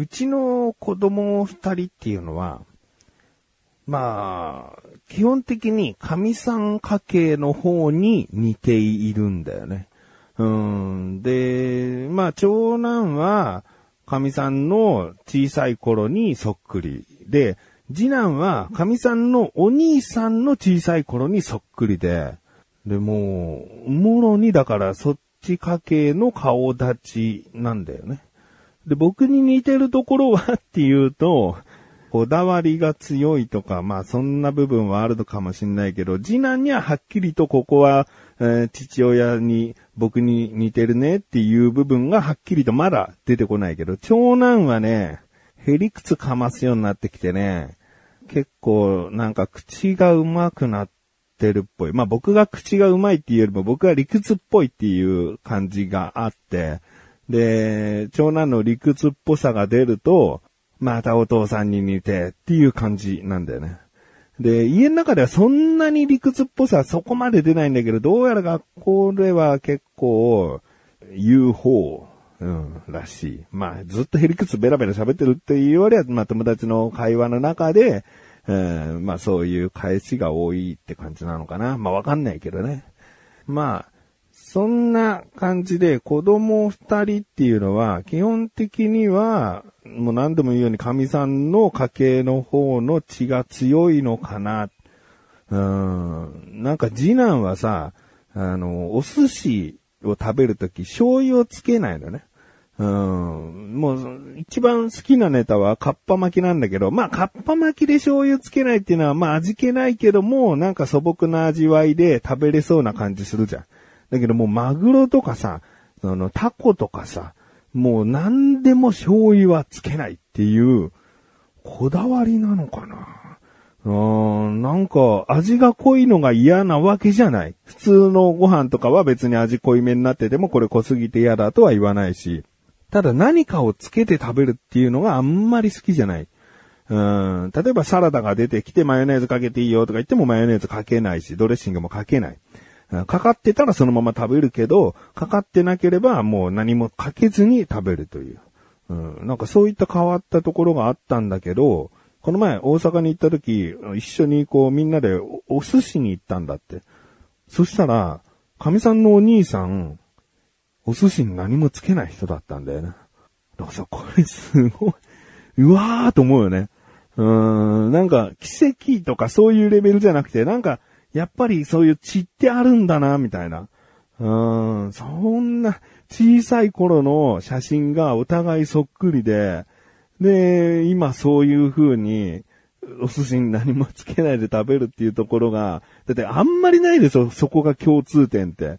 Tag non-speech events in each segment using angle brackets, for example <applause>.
うちの子供二人っていうのは、まあ、基本的に神さん家系の方に似ているんだよね。うん。で、まあ、長男は、神さんの小さい頃にそっくり。で、次男は、神さんのお兄さんの小さい頃にそっくりで、で、もう、もろにだからそっち家系の顔立ちなんだよね。で、僕に似てるところはっていうと、こだわりが強いとか、まあそんな部分はあるのかもしれないけど、次男にははっきりとここは、えー父親に僕に似てるねっていう部分がはっきりとまだ出てこないけど、長男はね、へりくつかますようになってきてね、結構なんか口が上手くなってるっぽい。まあ僕が口が上手いっていうよりも僕は理屈っぽいっていう感じがあって、で、長男の理屈っぽさが出ると、またお父さんに似てっていう感じなんだよね。で、家の中ではそんなに理屈っぽさはそこまで出ないんだけど、どうやら学校では結構言う方、うん、らしい。まあ、ずっとヘリクツベラベラ喋ってるっていうよりは、まあ友達の会話の中で、うん、まあそういう返しが多いって感じなのかな。まあわかんないけどね。まあ、そんな感じで子供二人っていうのは基本的にはもう何度も言うように神さんの家系の方の血が強いのかな。うん。なんか次男はさ、あの、お寿司を食べるとき醤油をつけないのね。うん。もう、一番好きなネタはカッパ巻きなんだけど、まあ、カッパ巻きで醤油つけないっていうのは、まあ、味気ないけども、なんか素朴な味わいで食べれそうな感じするじゃん。だけどもう、マグロとかさ、その、タコとかさ、もう何でも醤油はつけないっていう、こだわりなのかなうーん、なんか味が濃いのが嫌なわけじゃない。普通のご飯とかは別に味濃いめになっててもこれ濃すぎて嫌だとは言わないし。ただ何かをつけて食べるっていうのがあんまり好きじゃない。うん、例えばサラダが出てきてマヨネーズかけていいよとか言ってもマヨネーズかけないし、ドレッシングもかけない。かかってたらそのまま食べるけど、かかってなければもう何もかけずに食べるという。うん、なんかそういった変わったところがあったんだけど、この前大阪に行った時、一緒にこうみんなでおお寿司に行ったんだって。そしたら、神さんのお兄さん、お寿司に何もつけない人だったんだよね。だからさ、これすごい、うわーと思うよね。うーん、なんか奇跡とかそういうレベルじゃなくて、なんか、やっぱりそういう血ってあるんだな、みたいな。うーん、そんな小さい頃の写真がお互いそっくりで、で、今そういう風に、お寿司に何もつけないで食べるっていうところが、だってあんまりないですよ、そこが共通点って。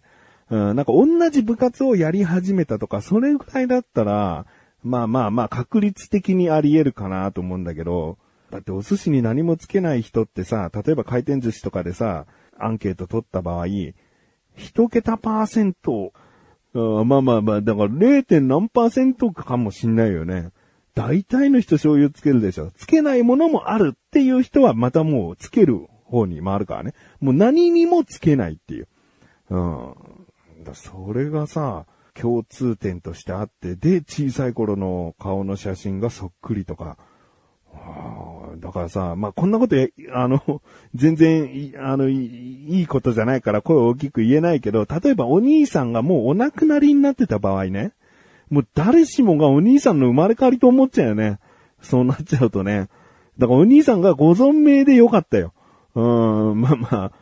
うん、なんか同じ部活をやり始めたとか、それぐらいだったら、まあまあまあ確率的にあり得るかなと思うんだけど、だってお寿司に何もつけない人ってさ、例えば回転寿司とかでさ、アンケート取った場合、一桁パーセント、うんまあまあまあ、だから 0. 何パーセントかもしんないよね。大体の人醤油つけるでしょ。つけないものもあるっていう人はまたもうつける方に回るからね。もう何にもつけないっていう。うん。だそれがさ、共通点としてあって、で、小さい頃の顔の写真がそっくりとか。だからさ、まあ、こんなことや、あの、<laughs> 全然、あの、いいことじゃないから声を大きく言えないけど、例えばお兄さんがもうお亡くなりになってた場合ね、もう誰しもがお兄さんの生まれ変わりと思っちゃうよね。そうなっちゃうとね。だからお兄さんがご存命でよかったよ。うん、まあまあ、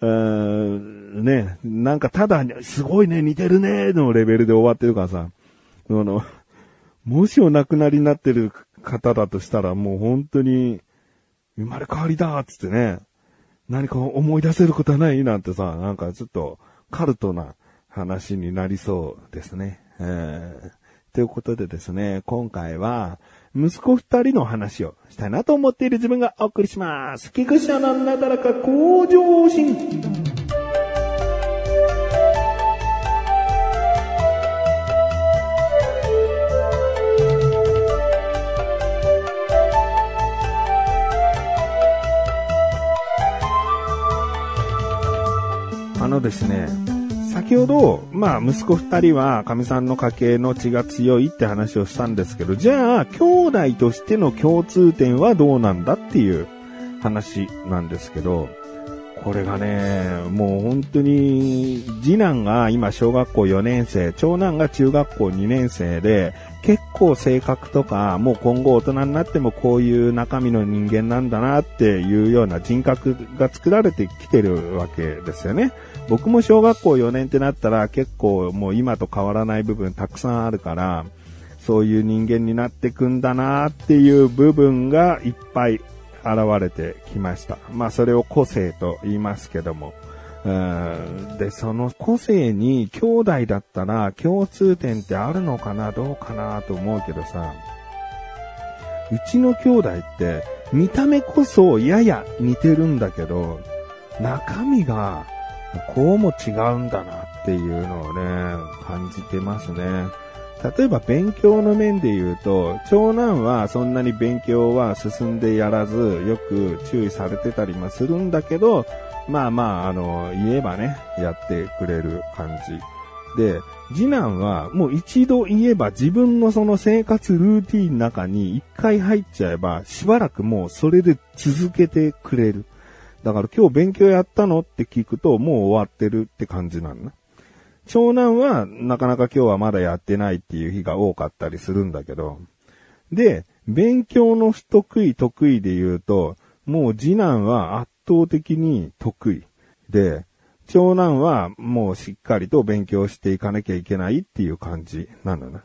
うーんね、なんかただ、すごいね、似てるね、のレベルで終わってるからさ、あの、もしお亡くなりになってる方だとしたらもう本当に、生まれ変わりだっつってね、何か思い出せることはないなんてさ、なんかちょっとカルトな話になりそうですね。えーということでですね、今回は、息子二人の話をしたいなと思っている自分がお送りします。菊池のなだらか向上心。のですね、先ほど、まあ、息子二人は、神さんの家系の血が強いって話をしたんですけど、じゃあ、兄弟としての共通点はどうなんだっていう話なんですけど、これがね、もう本当に、次男が今小学校4年生、長男が中学校2年生で、結構性格とか、もう今後大人になってもこういう中身の人間なんだなっていうような人格が作られてきてるわけですよね。僕も小学校4年ってなったら結構もう今と変わらない部分たくさんあるから、そういう人間になってくんだなっていう部分がいっぱい現れてきました。まあそれを個性と言いますけども。で、その個性に兄弟だったら共通点ってあるのかなどうかなと思うけどさ、うちの兄弟って見た目こそやや似てるんだけど、中身がこうも違うんだなっていうのをね、感じてますね。例えば勉強の面で言うと、長男はそんなに勉強は進んでやらず、よく注意されてたりもするんだけど、まあまあ、あの、言えばね、やってくれる感じ。で、次男はもう一度言えば自分のその生活ルーティンの中に一回入っちゃえば、しばらくもうそれで続けてくれる。だから今日勉強やったのって聞くともう終わってるって感じなんだ。長男はなかなか今日はまだやってないっていう日が多かったりするんだけど、で、勉強の不得意得意で言うと、もう次男は圧倒的に得意。で、長男はもうしっかりと勉強していかなきゃいけないっていう感じなのね。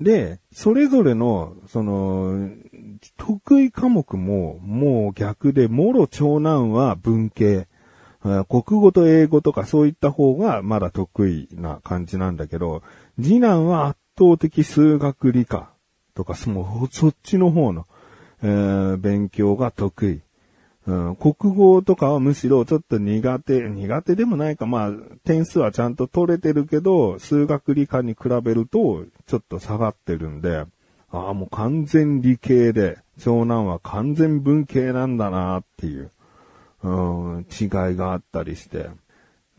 で、それぞれの、その、得意科目ももう逆で、もろ長男は文系。国語と英語とかそういった方がまだ得意な感じなんだけど、次男は圧倒的数学理科とか、そのそっちの方の、えー、勉強が得意。うん、国語とかはむしろちょっと苦手、苦手でもないか、まあ、点数はちゃんと取れてるけど、数学理科に比べると、ちょっと下がってるんで、ああ、もう完全理系で、長男は完全文系なんだなっていう。うん、違いがあったりして。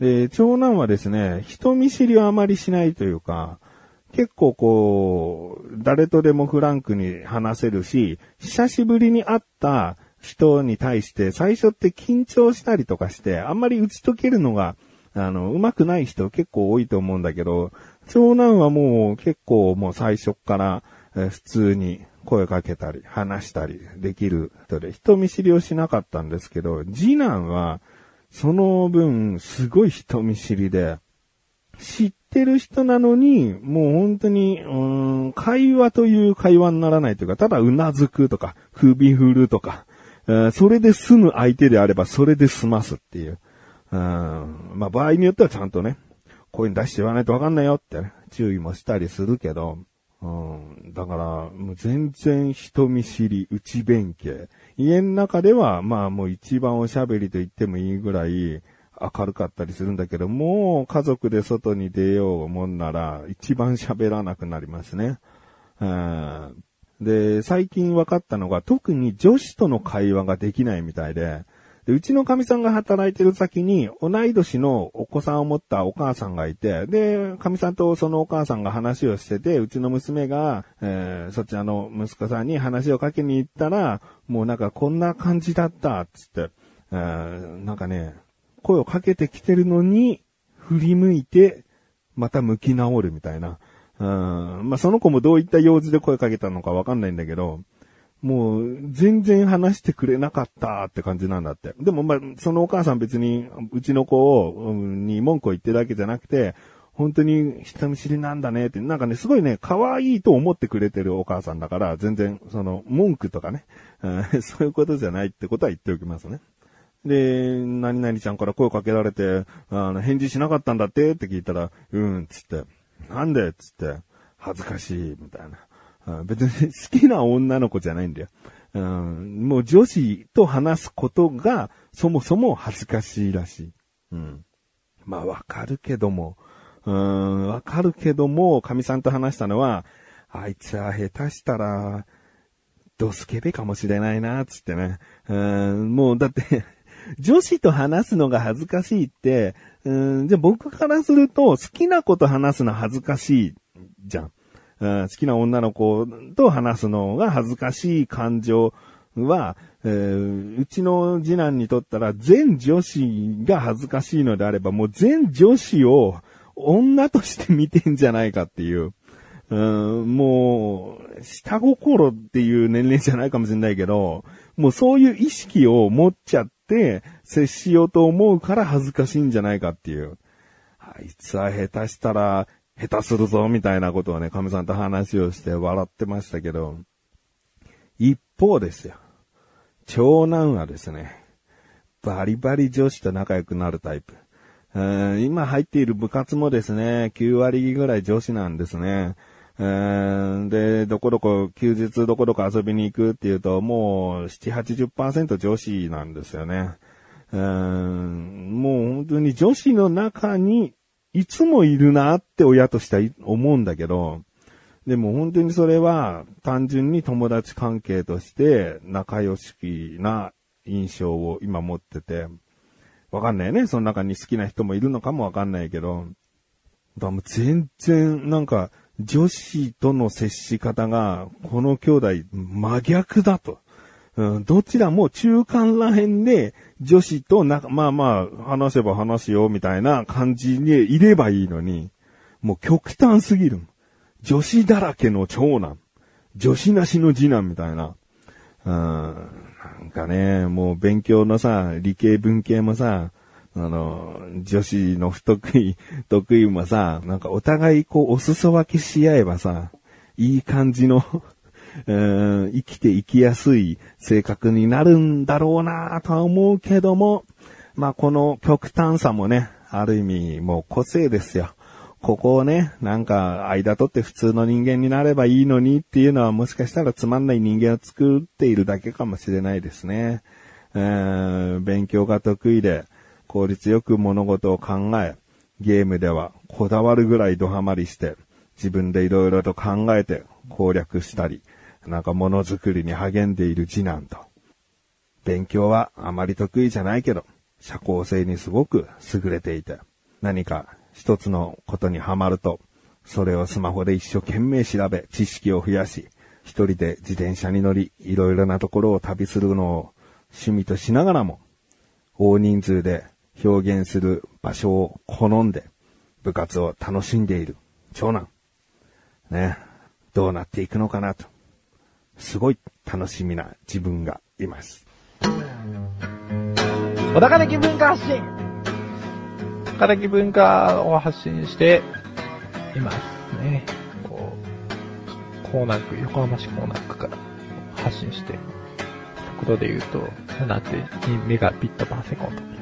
で、長男はですね、人見知りはあまりしないというか、結構こう、誰とでもフランクに話せるし、久しぶりに会った人に対して最初って緊張したりとかして、あんまり打ち解けるのが、あの、上手くない人結構多いと思うんだけど、長男はもう結構もう最初から、え普通に声かけたり、話したりできる人で、人見知りをしなかったんですけど、次男は、その分、すごい人見知りで、知ってる人なのに、もう本当に、うん、会話という会話にならないというか、ただうなずくとか、首振るとか、それで済む相手であれば、それで済ますっていう。うん、まあ場合によってはちゃんとね、声に出して言わないとわかんないよってね、注意もしたりするけど、うん、だから、もう全然人見知り、内弁慶。家の中では、まあもう一番おしゃべりと言ってもいいぐらい明るかったりするんだけど、もう家族で外に出ようもんなら、一番喋らなくなりますね。うん、で、最近分かったのが、特に女子との会話ができないみたいで、で、うちの神さんが働いてる先に、同い年のお子さんを持ったお母さんがいて、で、神さんとそのお母さんが話をしてて、うちの娘が、えー、そちらの息子さんに話をかけに行ったら、もうなんかこんな感じだった、つって、えー、なんかね、声をかけてきてるのに、振り向いて、また向き直るみたいな。うん、まあ、その子もどういった用事で声かけたのかわかんないんだけど、もう、全然話してくれなかったって感じなんだって。でもまあ、そのお母さん別に、うちの子を、うん、に文句を言ってるだけじゃなくて、本当に人見知りなんだねって、なんかね、すごいね、可愛いと思ってくれてるお母さんだから、全然、その、文句とかね、うん <laughs> そういうことじゃないってことは言っておきますね。で、何々ちゃんから声かけられて、あの、返事しなかったんだってって聞いたら、うん、つって、なんでつって、恥ずかしい、みたいな。別に好きな女の子じゃないんだよ。うん、もう女子と話すことがそもそも恥ずかしいらしい。うん。まあわかるけども、うん、わかるけども、神さんと話したのは、あいつは下手したら、ドスケベかもしれないな、つってね。うん、もうだって女子と話すのが恥ずかしいって、うん、じゃ僕からすると好きな子と話すの恥ずかしいじゃん。好きな女の子と話すのが恥ずかしい感情は、えー、うちの次男にとったら全女子が恥ずかしいのであれば、もう全女子を女として見てんじゃないかっていう。うん、もう、下心っていう年齢じゃないかもしれないけど、もうそういう意識を持っちゃって、接しようと思うから恥ずかしいんじゃないかっていう。あいつは下手したら、下手するぞ、みたいなことをね、亀さんと話をして笑ってましたけど、一方ですよ。長男はですね、バリバリ女子と仲良くなるタイプ。今入っている部活もですね、9割ぐらい女子なんですね。で、どこどこ、休日どこどこ遊びに行くっていうと、もう、7、80%女子なんですよね。もう本当に女子の中にいつもいるなって親としては思うんだけど、でも本当にそれは単純に友達関係として仲良しきな印象を今持ってて、わかんないね。その中に好きな人もいるのかもわかんないけど、だも全然なんか女子との接し方がこの兄弟真逆だと。うん、どちらも中間らへんで女子とな、まあまあ話せば話すよみたいな感じにいればいいのに、もう極端すぎる。女子だらけの長男。女子なしの次男みたいな。うん、なんかね、もう勉強のさ、理系文系もさ、あの、女子の不得意、得意もさ、なんかお互いこうお裾分けし合えばさ、いい感じの <laughs> 生きていきやすい性格になるんだろうなとは思うけども、まあこの極端さもね、ある意味もう個性ですよ。ここをね、なんか間取って普通の人間になればいいのにっていうのはもしかしたらつまんない人間を作っているだけかもしれないですね。えー、勉強が得意で効率よく物事を考え、ゲームではこだわるぐらいドハマりして自分で色々と考えて攻略したり、なんか物作りに励んでいる次男と、勉強はあまり得意じゃないけど、社交性にすごく優れていて、何か一つのことにはまると、それをスマホで一生懸命調べ、知識を増やし、一人で自転車に乗り、いろいろなところを旅するのを趣味としながらも、大人数で表現する場所を好んで、部活を楽しんでいる長男。ね。どうなっていくのかなと。すごい楽しみな自分がいます。小高的文化発信小高的文化を発信していますね。こう、コーナー区、横浜市コーナー区から発信して、速度で言うと、7.2メガビットパーセコンド。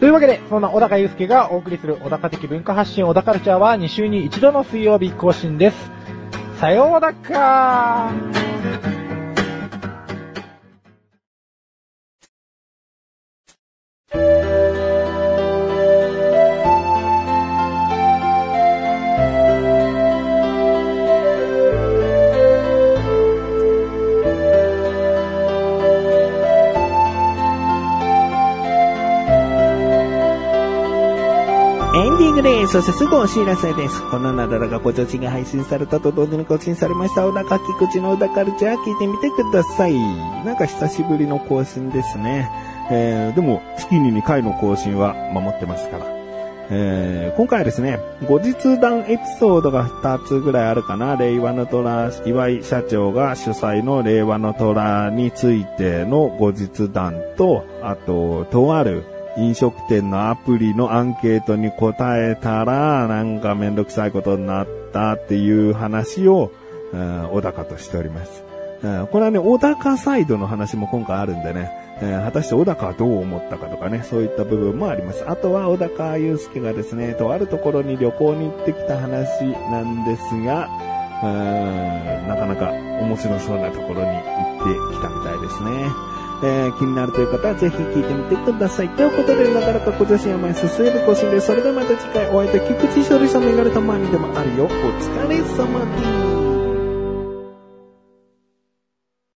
というわけで、そんな小高祐介がお送りする小高的文化発信小高ルチャーは2週に1度の水曜日更新です。さようだかーそしてすぐお知らせです。このなだらがご調子が配信されたと同時に更新されました、小高菊池の小高カルチャー聞いてみてください。なんか久しぶりの更新ですね。えー、でも月に2回の更新は守ってますから。えー、今回はですね、後日談エピソードが2つぐらいあるかな。令和の虎、岩井社長が主催の令和の虎についての後日談と、あと、とある飲食店のアプリのアンケートに答えたら、なんかめんどくさいことになったっていう話を、小高としております。これはね、小高サイドの話も今回あるんでね、果たして小高はどう思ったかとかね、そういった部分もあります。あとは小高祐介がですね、とあるところに旅行に行ってきた話なんですが、なかなか面白そうなところに行ってきたみたいですね。えー、気になるという方はぜひ聞いてみてください。ということで、なかなか小女子山へ進める更新です。それではまた次回お会いいた菊池勝利さんの言われた前にでもあるよ。お疲れ様です。